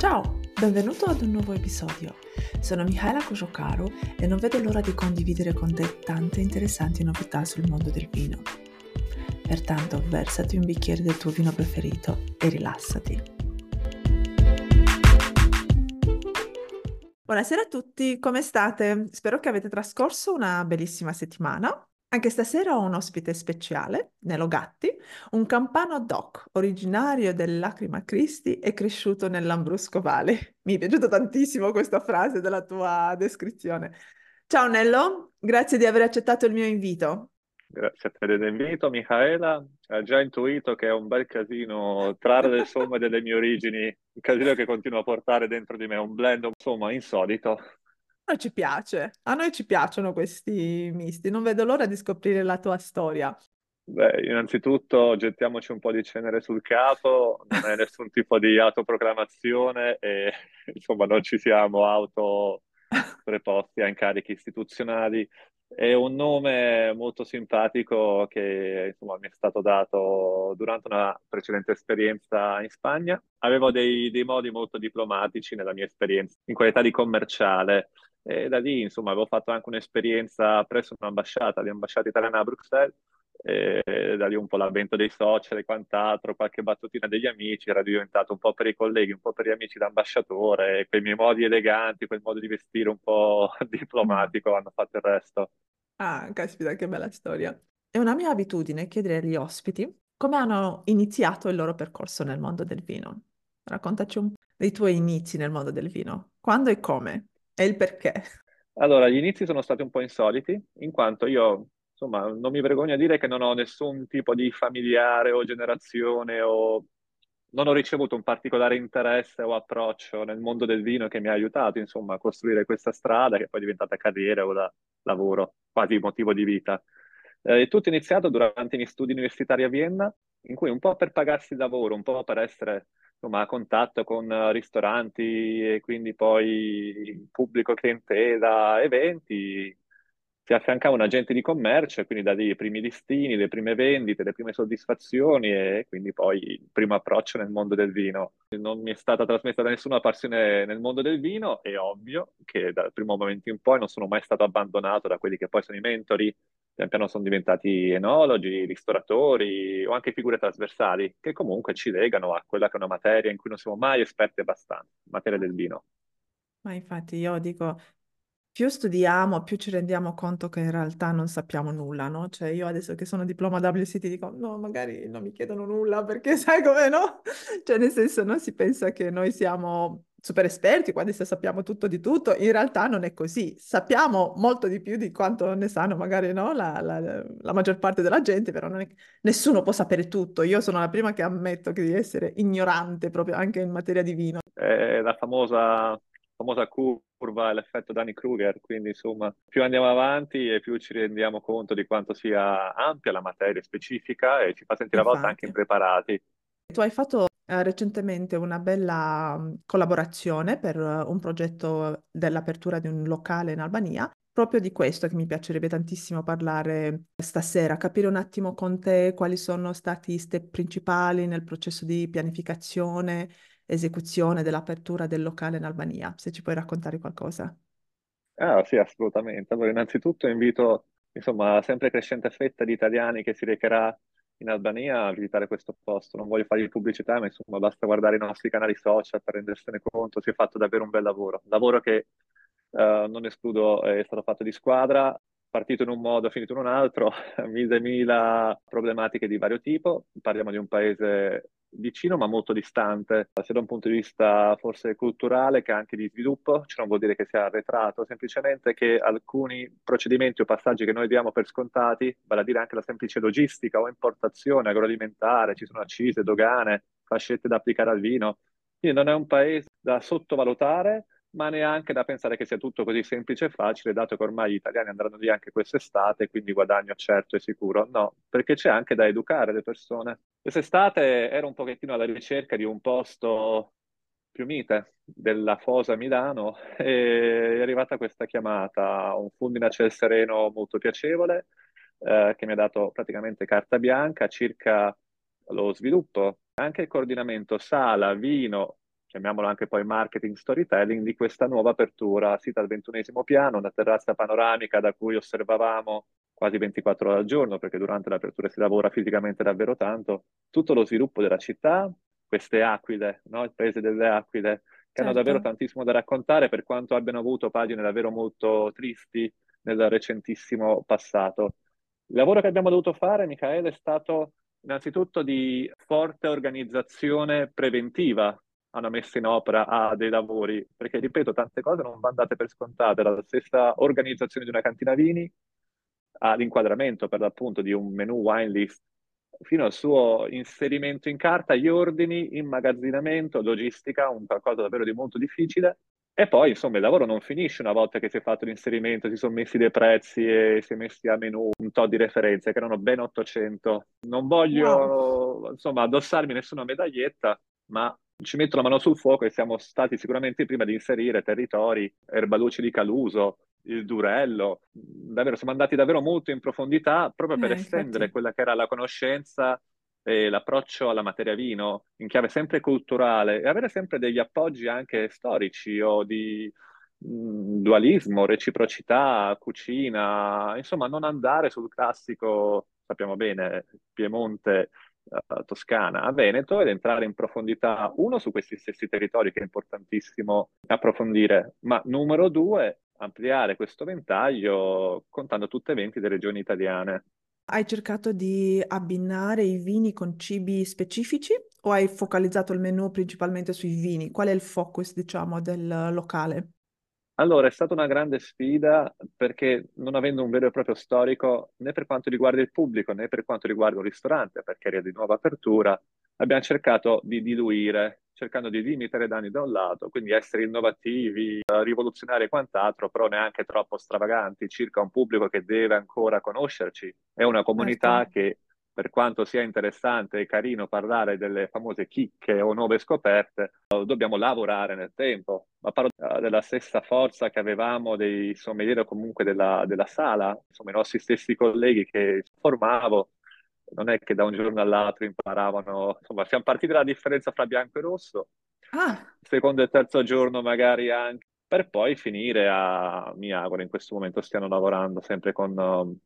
Ciao, benvenuto ad un nuovo episodio. Sono Michaela Kojokaro e non vedo l'ora di condividere con te tante interessanti novità sul mondo del vino. Pertanto versati un bicchiere del tuo vino preferito e rilassati. Buonasera a tutti, come state? Spero che avete trascorso una bellissima settimana. Anche stasera ho un ospite speciale, Nelo Gatti, un campano doc originario dell'Acrima Christi e cresciuto nell'Ambrusco Valley. Mi è piaciuta tantissimo questa frase della tua descrizione. Ciao Nello, grazie di aver accettato il mio invito. Grazie a te dell'invito, Michaela. Hai già intuito che è un bel casino trarre le somme delle mie origini, un casino che continuo a portare dentro di me, un blend insomma insolito ci piace, a noi ci piacciono questi misti, non vedo l'ora di scoprire la tua storia. Beh, innanzitutto gettiamoci un po' di cenere sul capo, non è nessun tipo di autoproclamazione e insomma non ci siamo auto preposti a incarichi istituzionali. È un nome molto simpatico che insomma, mi è stato dato durante una precedente esperienza in Spagna. Avevo dei, dei modi molto diplomatici nella mia esperienza in qualità di commerciale e da lì, insomma, avevo fatto anche un'esperienza presso un'ambasciata, l'ambasciata italiana a Bruxelles, e da lì un po' l'avvento dei social e quant'altro, qualche battutina degli amici, era diventato un po' per i colleghi, un po' per gli amici d'ambasciatore, quei miei modi eleganti, quel modo di vestire un po' diplomatico hanno fatto il resto. Ah, caspita, che bella storia. È una mia abitudine chiedere agli ospiti come hanno iniziato il loro percorso nel mondo del vino. Raccontaci un po' dei tuoi inizi nel mondo del vino. Quando e come? E il perché? Allora, gli inizi sono stati un po' insoliti, in quanto io, insomma, non mi vergogno a dire che non ho nessun tipo di familiare o generazione o non ho ricevuto un particolare interesse o approccio nel mondo del vino che mi ha aiutato, insomma, a costruire questa strada che poi è diventata carriera o da lavoro, quasi motivo di vita. Eh, tutto è iniziato durante i miei studi universitari a Vienna, in cui un po' per pagarsi il lavoro, un po' per essere insomma, a contatto con eh, ristoranti e quindi poi pubblico clientela, eventi, si affiancava un agente di commercio e quindi da lì i primi listini, le prime vendite, le prime soddisfazioni e quindi poi il primo approccio nel mondo del vino. Non mi è stata trasmessa da nessuna passione nel mondo del vino, è ovvio che dal primo momento in poi non sono mai stato abbandonato da quelli che poi sono i mentori pian piano sono diventati enologi, ristoratori o anche figure trasversali che comunque ci legano a quella che è una materia in cui non siamo mai esperti abbastanza, materia del vino. Ma infatti io dico, più studiamo, più ci rendiamo conto che in realtà non sappiamo nulla, no? Cioè io adesso che sono diploma WCT dico, no, magari non mi chiedono nulla perché sai come no? Cioè nel senso non si pensa che noi siamo super esperti, quando sappiamo tutto di tutto, in realtà non è così. Sappiamo molto di più di quanto ne sanno magari no? la, la, la, maggior parte della gente, però è... nessuno può sapere tutto. Io sono la prima che ammetto che di essere ignorante proprio anche in materia di vino. È la famosa, famosa curva, l'effetto Danny Kruger, quindi insomma più andiamo avanti e più ci rendiamo conto di quanto sia ampia la materia specifica e ci fa sentire Infatti. a volte anche impreparati. Tu hai fatto eh, recentemente una bella mm, collaborazione per uh, un progetto dell'apertura di un locale in Albania. Proprio di questo che mi piacerebbe tantissimo parlare stasera, capire un attimo con te quali sono stati i step principali nel processo di pianificazione, esecuzione dell'apertura del locale in Albania, se ci puoi raccontare qualcosa. Ah, sì, assolutamente. Allora, innanzitutto invito, insomma, la sempre crescente fetta di italiani che si recherà in Albania a visitare questo posto. Non voglio fargli pubblicità, ma insomma basta guardare i nostri canali social per rendersene conto. Si è fatto davvero un bel lavoro. Lavoro che uh, non escludo è stato fatto di squadra, partito in un modo, finito in un altro, mille mila problematiche di vario tipo. Parliamo di un paese vicino ma molto distante, sia da un punto di vista forse culturale che anche di sviluppo, cioè non vuol dire che sia arretrato, semplicemente che alcuni procedimenti o passaggi che noi diamo per scontati, vale a dire anche la semplice logistica o importazione agroalimentare, ci sono accise, dogane, fascette da applicare al vino, quindi non è un paese da sottovalutare ma neanche da pensare che sia tutto così semplice e facile, dato che ormai gli italiani andranno lì anche quest'estate, quindi guadagno certo e sicuro. No, perché c'è anche da educare le persone. Quest'estate ero un pochettino alla ricerca di un posto più mite della Fosa Milano e è arrivata questa chiamata, un fulmine a ciel sereno molto piacevole, eh, che mi ha dato praticamente carta bianca circa lo sviluppo, anche il coordinamento sala, vino, chiamiamolo anche poi marketing storytelling, di questa nuova apertura, sì dal ventunesimo piano, una terrazza panoramica da cui osservavamo quasi 24 ore al giorno, perché durante l'apertura si lavora fisicamente davvero tanto, tutto lo sviluppo della città, queste aquile, no? il paese delle aquile, che hanno davvero Certo. tantissimo da raccontare per quanto abbiano avuto pagine davvero molto tristi nel recentissimo passato. Il lavoro che abbiamo dovuto fare, Michaele, è stato innanzitutto di forte organizzazione preventiva alla messa in opera a dei lavori, perché ripeto, tante cose non vanno date per scontate, la stessa organizzazione di una cantina vini all'inquadramento per l'appunto di un menu wine list fino al suo inserimento in carta, gli ordini, immagazzinamento, logistica, un qualcosa davvero di molto difficile. E poi, insomma, il lavoro non finisce una volta che si è fatto l'inserimento, si sono messi dei prezzi e si è messi a menu un tot di referenze, che erano ben 800. Non Wow. voglio, insomma, addossarmi nessuna medaglietta, ma ci metto la mano sul fuoco e siamo stati sicuramente prima di inserire territori, Erbaluci di Caluso, il Durello, davvero siamo andati davvero molto in profondità proprio per Eh, estendere infatti. quella che era la conoscenza e l'approccio alla materia vino in chiave sempre culturale e avere sempre degli appoggi anche storici o di mh, dualismo, reciprocità, cucina, insomma, non andare sul classico, sappiamo bene, Piemonte uh, Toscana a Veneto ed entrare in profondità, uno, su questi stessi territori che è importantissimo approfondire, ma numero due, ampliare questo ventaglio contando tutte e 20 le regioni italiane. Hai cercato di abbinare i vini con cibi specifici o hai focalizzato il menù principalmente sui vini? Qual è il focus, diciamo, del locale? Allora, è stata una grande sfida perché non avendo un vero e proprio storico né per quanto riguarda il pubblico né per quanto riguarda un ristorante, perché era di nuova apertura, abbiamo cercato di diluire, cercando di limitare i danni da un lato, quindi essere innovativi, rivoluzionari e quant'altro, però neanche troppo stravaganti, circa un pubblico che deve ancora conoscerci. È una Certo. comunità che per quanto sia interessante e carino parlare delle famose chicche o nuove scoperte, dobbiamo lavorare nel tempo. Ma parlo uh, della stessa forza che avevamo dei sommelier o comunque della, della sala, insomma i nostri stessi colleghi che formavo, non è che da un giorno all'altro imparavano, insomma siamo partiti dalla differenza fra bianco e rosso, Ah, secondo e terzo giorno magari anche, per poi finire a, mi auguro, in questo momento stiano lavorando sempre con... Um,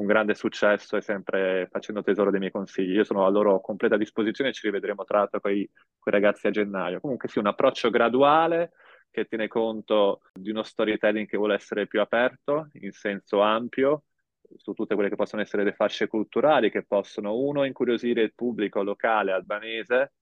un grande successo e sempre facendo tesoro dei miei consigli. Io sono a loro completa disposizione e ci rivedremo tra l'altro con i ragazzi a gennaio. Comunque sì, un approccio graduale che tiene conto di uno storytelling che vuole essere più aperto in senso ampio su tutte quelle che possono essere le fasce culturali che possono, uno, incuriosire il pubblico locale albanese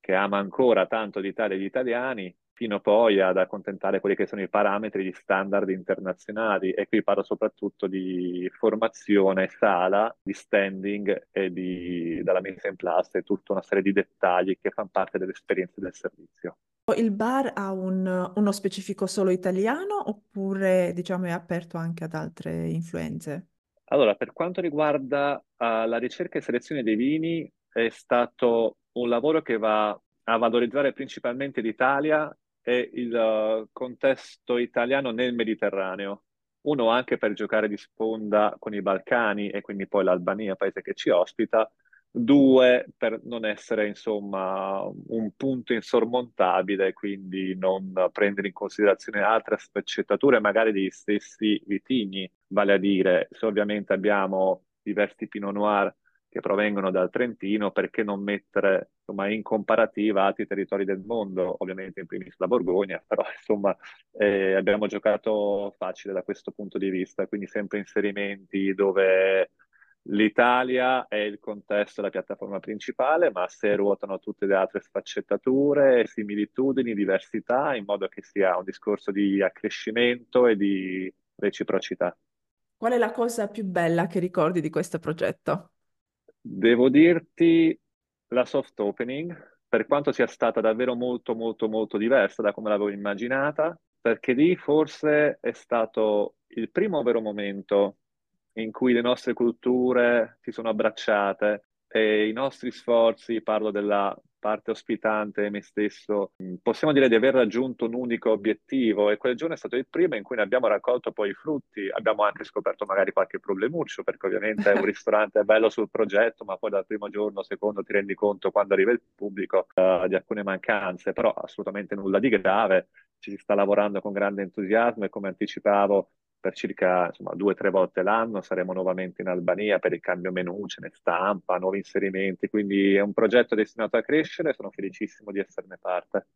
che ama ancora tanto l'Italia e gli italiani, fino poi ad accontentare quelli che sono i parametri, gli standard internazionali. E qui parlo soprattutto di formazione, sala, di standing e di, dalla messa in place, e tutta una serie di dettagli che fanno parte dell'esperienza del servizio. il bar ha un- uno specifico solo italiano oppure, diciamo, è aperto anche ad altre influenze? Allora, per quanto riguarda uh, la ricerca e selezione dei vini, è stato un lavoro che va a valorizzare principalmente l'Italia e il uh, contesto italiano nel Mediterraneo. Uno anche per giocare di sponda con i Balcani e quindi poi l'Albania, paese che ci ospita. Due, per non essere insomma un punto insormontabile, quindi non prendere in considerazione altre sfaccettature magari degli stessi vitigni, vale a dire se ovviamente abbiamo diversi Pinot Noir che provengono dal Trentino, perché non mettere insomma, in comparativa altri territori del mondo, ovviamente in primis la Borgogna, però insomma eh, abbiamo giocato facile da questo punto di vista, quindi sempre inserimenti dove l'Italia è il contesto, la piattaforma principale, ma sé ruotano tutte le altre sfaccettature, similitudini, diversità, in modo che sia un discorso di accrescimento e di reciprocità. Qual è la cosa più bella che ricordi di questo progetto? Devo dirti la soft opening, per quanto sia stata davvero molto molto molto diversa da come l'avevo immaginata, perché lì forse è stato il primo vero momento in cui le nostre culture si sono abbracciate e i nostri sforzi, parlo della parte ospitante e me stesso, possiamo dire di aver raggiunto un unico obiettivo e quel giorno è stato il primo in cui ne abbiamo raccolto poi i frutti. Abbiamo anche scoperto magari qualche problemuccio, perché ovviamente un ristorante è bello sul progetto, ma poi dal primo giorno, secondo, ti rendi conto quando arriva il pubblico uh, di alcune mancanze, però assolutamente nulla di grave. Ci si sta lavorando con grande entusiasmo e come anticipavo per circa insomma, due o tre volte l'anno, saremo nuovamente in Albania per il cambio menù, ce ne stampa, nuovi inserimenti, quindi è un progetto destinato a crescere, sono felicissimo di esserne parte.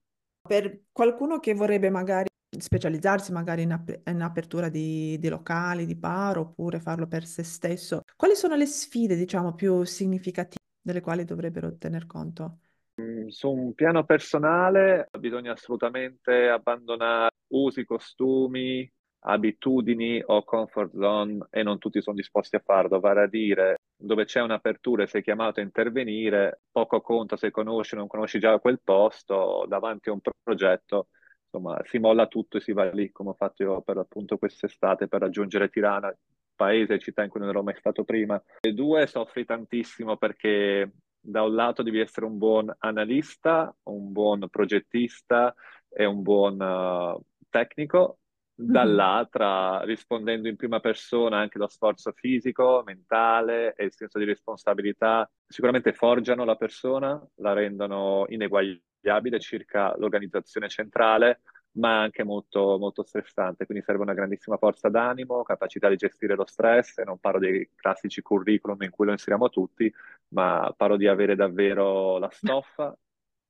Per qualcuno che vorrebbe magari specializzarsi magari in, ap- in apertura di, di, locali, di bar, oppure farlo per se stesso, quali sono le sfide, diciamo, più significative delle quali dovrebbero tener conto? Mm, su un piano personale bisogna assolutamente abbandonare usi, costumi, abitudini o comfort zone e non tutti sono disposti a farlo, vale a dire dove c'è un'apertura e sei chiamato a intervenire, poco conta se conosci o non conosci già quel posto, davanti a un progetto, insomma, si molla tutto e si va lì, come ho fatto io per appunto quest'estate per raggiungere Tirana, paese e città in cui non ero mai stato prima. E due, soffri tantissimo perché da un lato devi essere un buon analista, un buon progettista e un buon uh, tecnico, dall'altra rispondendo in prima persona anche lo sforzo fisico, mentale e il senso di responsabilità sicuramente forgiano la persona, la rendono ineguagliabile circa l'organizzazione centrale, ma anche molto, molto stressante, quindi serve una grandissima forza d'animo, capacità di gestire lo stress, e non parlo dei classici curriculum in cui lo inseriamo tutti, ma parlo di avere davvero la stoffa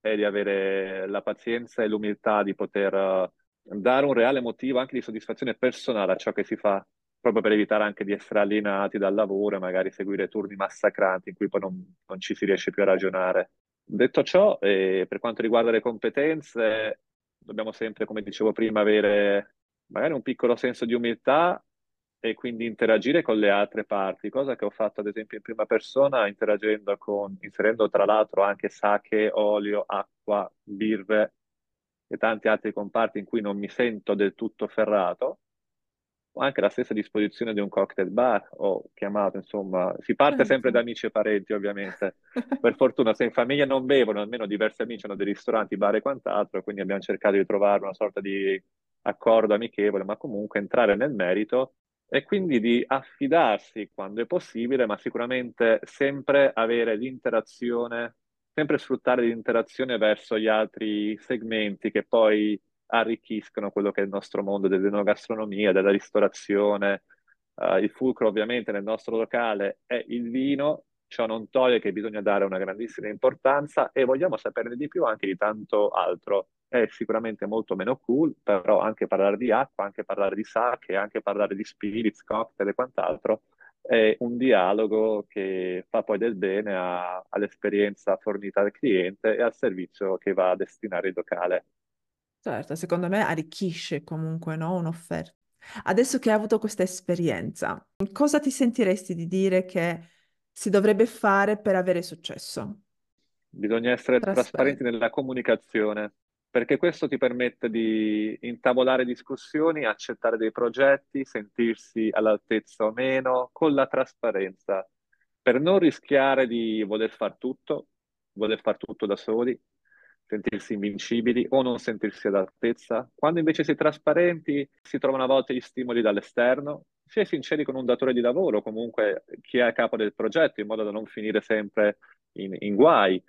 e di avere la pazienza e l'umiltà di poter dare un reale motivo anche di soddisfazione personale a ciò che si fa, proprio per evitare anche di essere alienati dal lavoro e magari seguire turni massacranti in cui poi non, non ci si riesce più a ragionare. Detto ciò, eh, per quanto riguarda le competenze, dobbiamo sempre, come dicevo prima, avere magari un piccolo senso di umiltà e quindi interagire con le altre parti, cosa che ho fatto ad esempio in prima persona interagendo con, inserendo tra l'altro anche sake, olio, acqua, birre e tanti altri comparti in cui non mi sento del tutto ferrato, o anche la stessa disposizione di un cocktail bar, ho chiamato, insomma, si parte certo. sempre da amici e parenti, ovviamente. per fortuna, se in famiglia non bevono, almeno diversi amici hanno dei ristoranti, bar e quant'altro, quindi abbiamo cercato di trovare una sorta di accordo amichevole, ma comunque entrare nel merito e quindi di affidarsi quando è possibile, ma sicuramente sempre avere l'interazione sempre sfruttare l'interazione verso gli altri segmenti che poi arricchiscono quello che è il nostro mondo dell'enogastronomia, della ristorazione. Uh, il fulcro ovviamente nel nostro locale è il vino, ciò non toglie che bisogna dare una grandissima importanza e vogliamo saperne di più anche di tanto altro. È sicuramente molto meno cool, però anche parlare di acqua, anche parlare di sake, anche parlare di spirits, cocktail e quant'altro è un dialogo che fa poi del bene a, all'esperienza fornita al cliente e al servizio che va a destinare il locale. Certo, secondo me arricchisce comunque no? un'offerta. Adesso che hai avuto questa esperienza, cosa ti sentiresti di dire che si dovrebbe fare per avere successo? Bisogna essere trasparenti nella comunicazione, perché questo ti permette di intavolare discussioni, accettare dei progetti, sentirsi all'altezza o meno, con la trasparenza, per non rischiare di voler far tutto, voler far tutto da soli, sentirsi invincibili o non sentirsi all'altezza. Quando invece si è trasparenti, si trovano a volte gli stimoli dall'esterno, si è sinceri con un datore di lavoro, comunque chi è a capo del progetto, in modo da non finire sempre in, in guai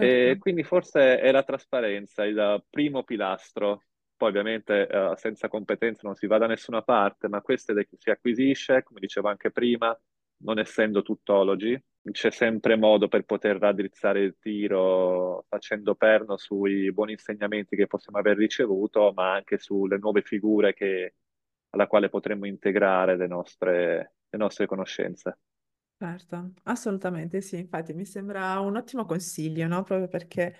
Certo. Quindi forse è la trasparenza il primo pilastro. Poi ovviamente eh, senza competenza non si va da nessuna parte, ma questo è che si acquisisce, come dicevo anche prima, non essendo tuttologi, c'è sempre modo per poter raddrizzare il tiro facendo perno sui buoni insegnamenti che possiamo aver ricevuto, ma anche sulle nuove figure che, alla quale potremmo integrare le nostre, le nostre conoscenze. Certo, assolutamente sì, infatti mi sembra un ottimo consiglio, no? Proprio perché eh,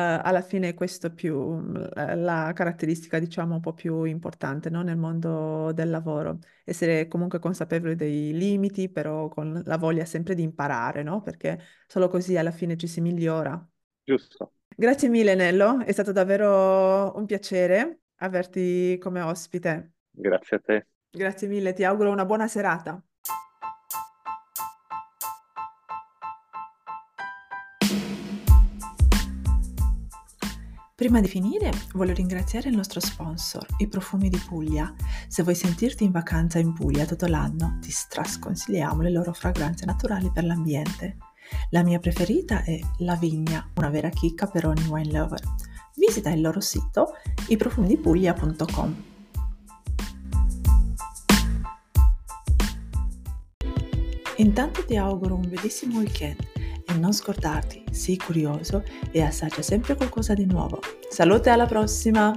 alla fine questo è più mm, la caratteristica, diciamo, un po' più importante, no? Nel mondo del lavoro. Essere comunque consapevoli dei limiti, però con la voglia sempre di imparare, no? Perché solo così alla fine ci si migliora. Giusto. Grazie mille, Nello, è stato davvero un piacere averti come ospite. Grazie a te. Grazie mille, ti auguro una buona serata. Prima di finire, voglio ringraziare il nostro sponsor, i Profumi di Puglia. Se vuoi sentirti in vacanza in Puglia tutto l'anno, ti strasconsigliamo le loro fragranze naturali per l'ambiente. La mia preferita è La Vigna, una vera chicca per ogni wine lover. Visita il loro sito iprofumidipuglia.com. Intanto ti auguro un bellissimo weekend e non scordarti, sii curioso e assaggia sempre qualcosa di nuovo. Salute alla prossima!